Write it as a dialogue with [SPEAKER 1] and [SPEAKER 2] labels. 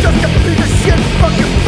[SPEAKER 1] Just a piece of shit, fucking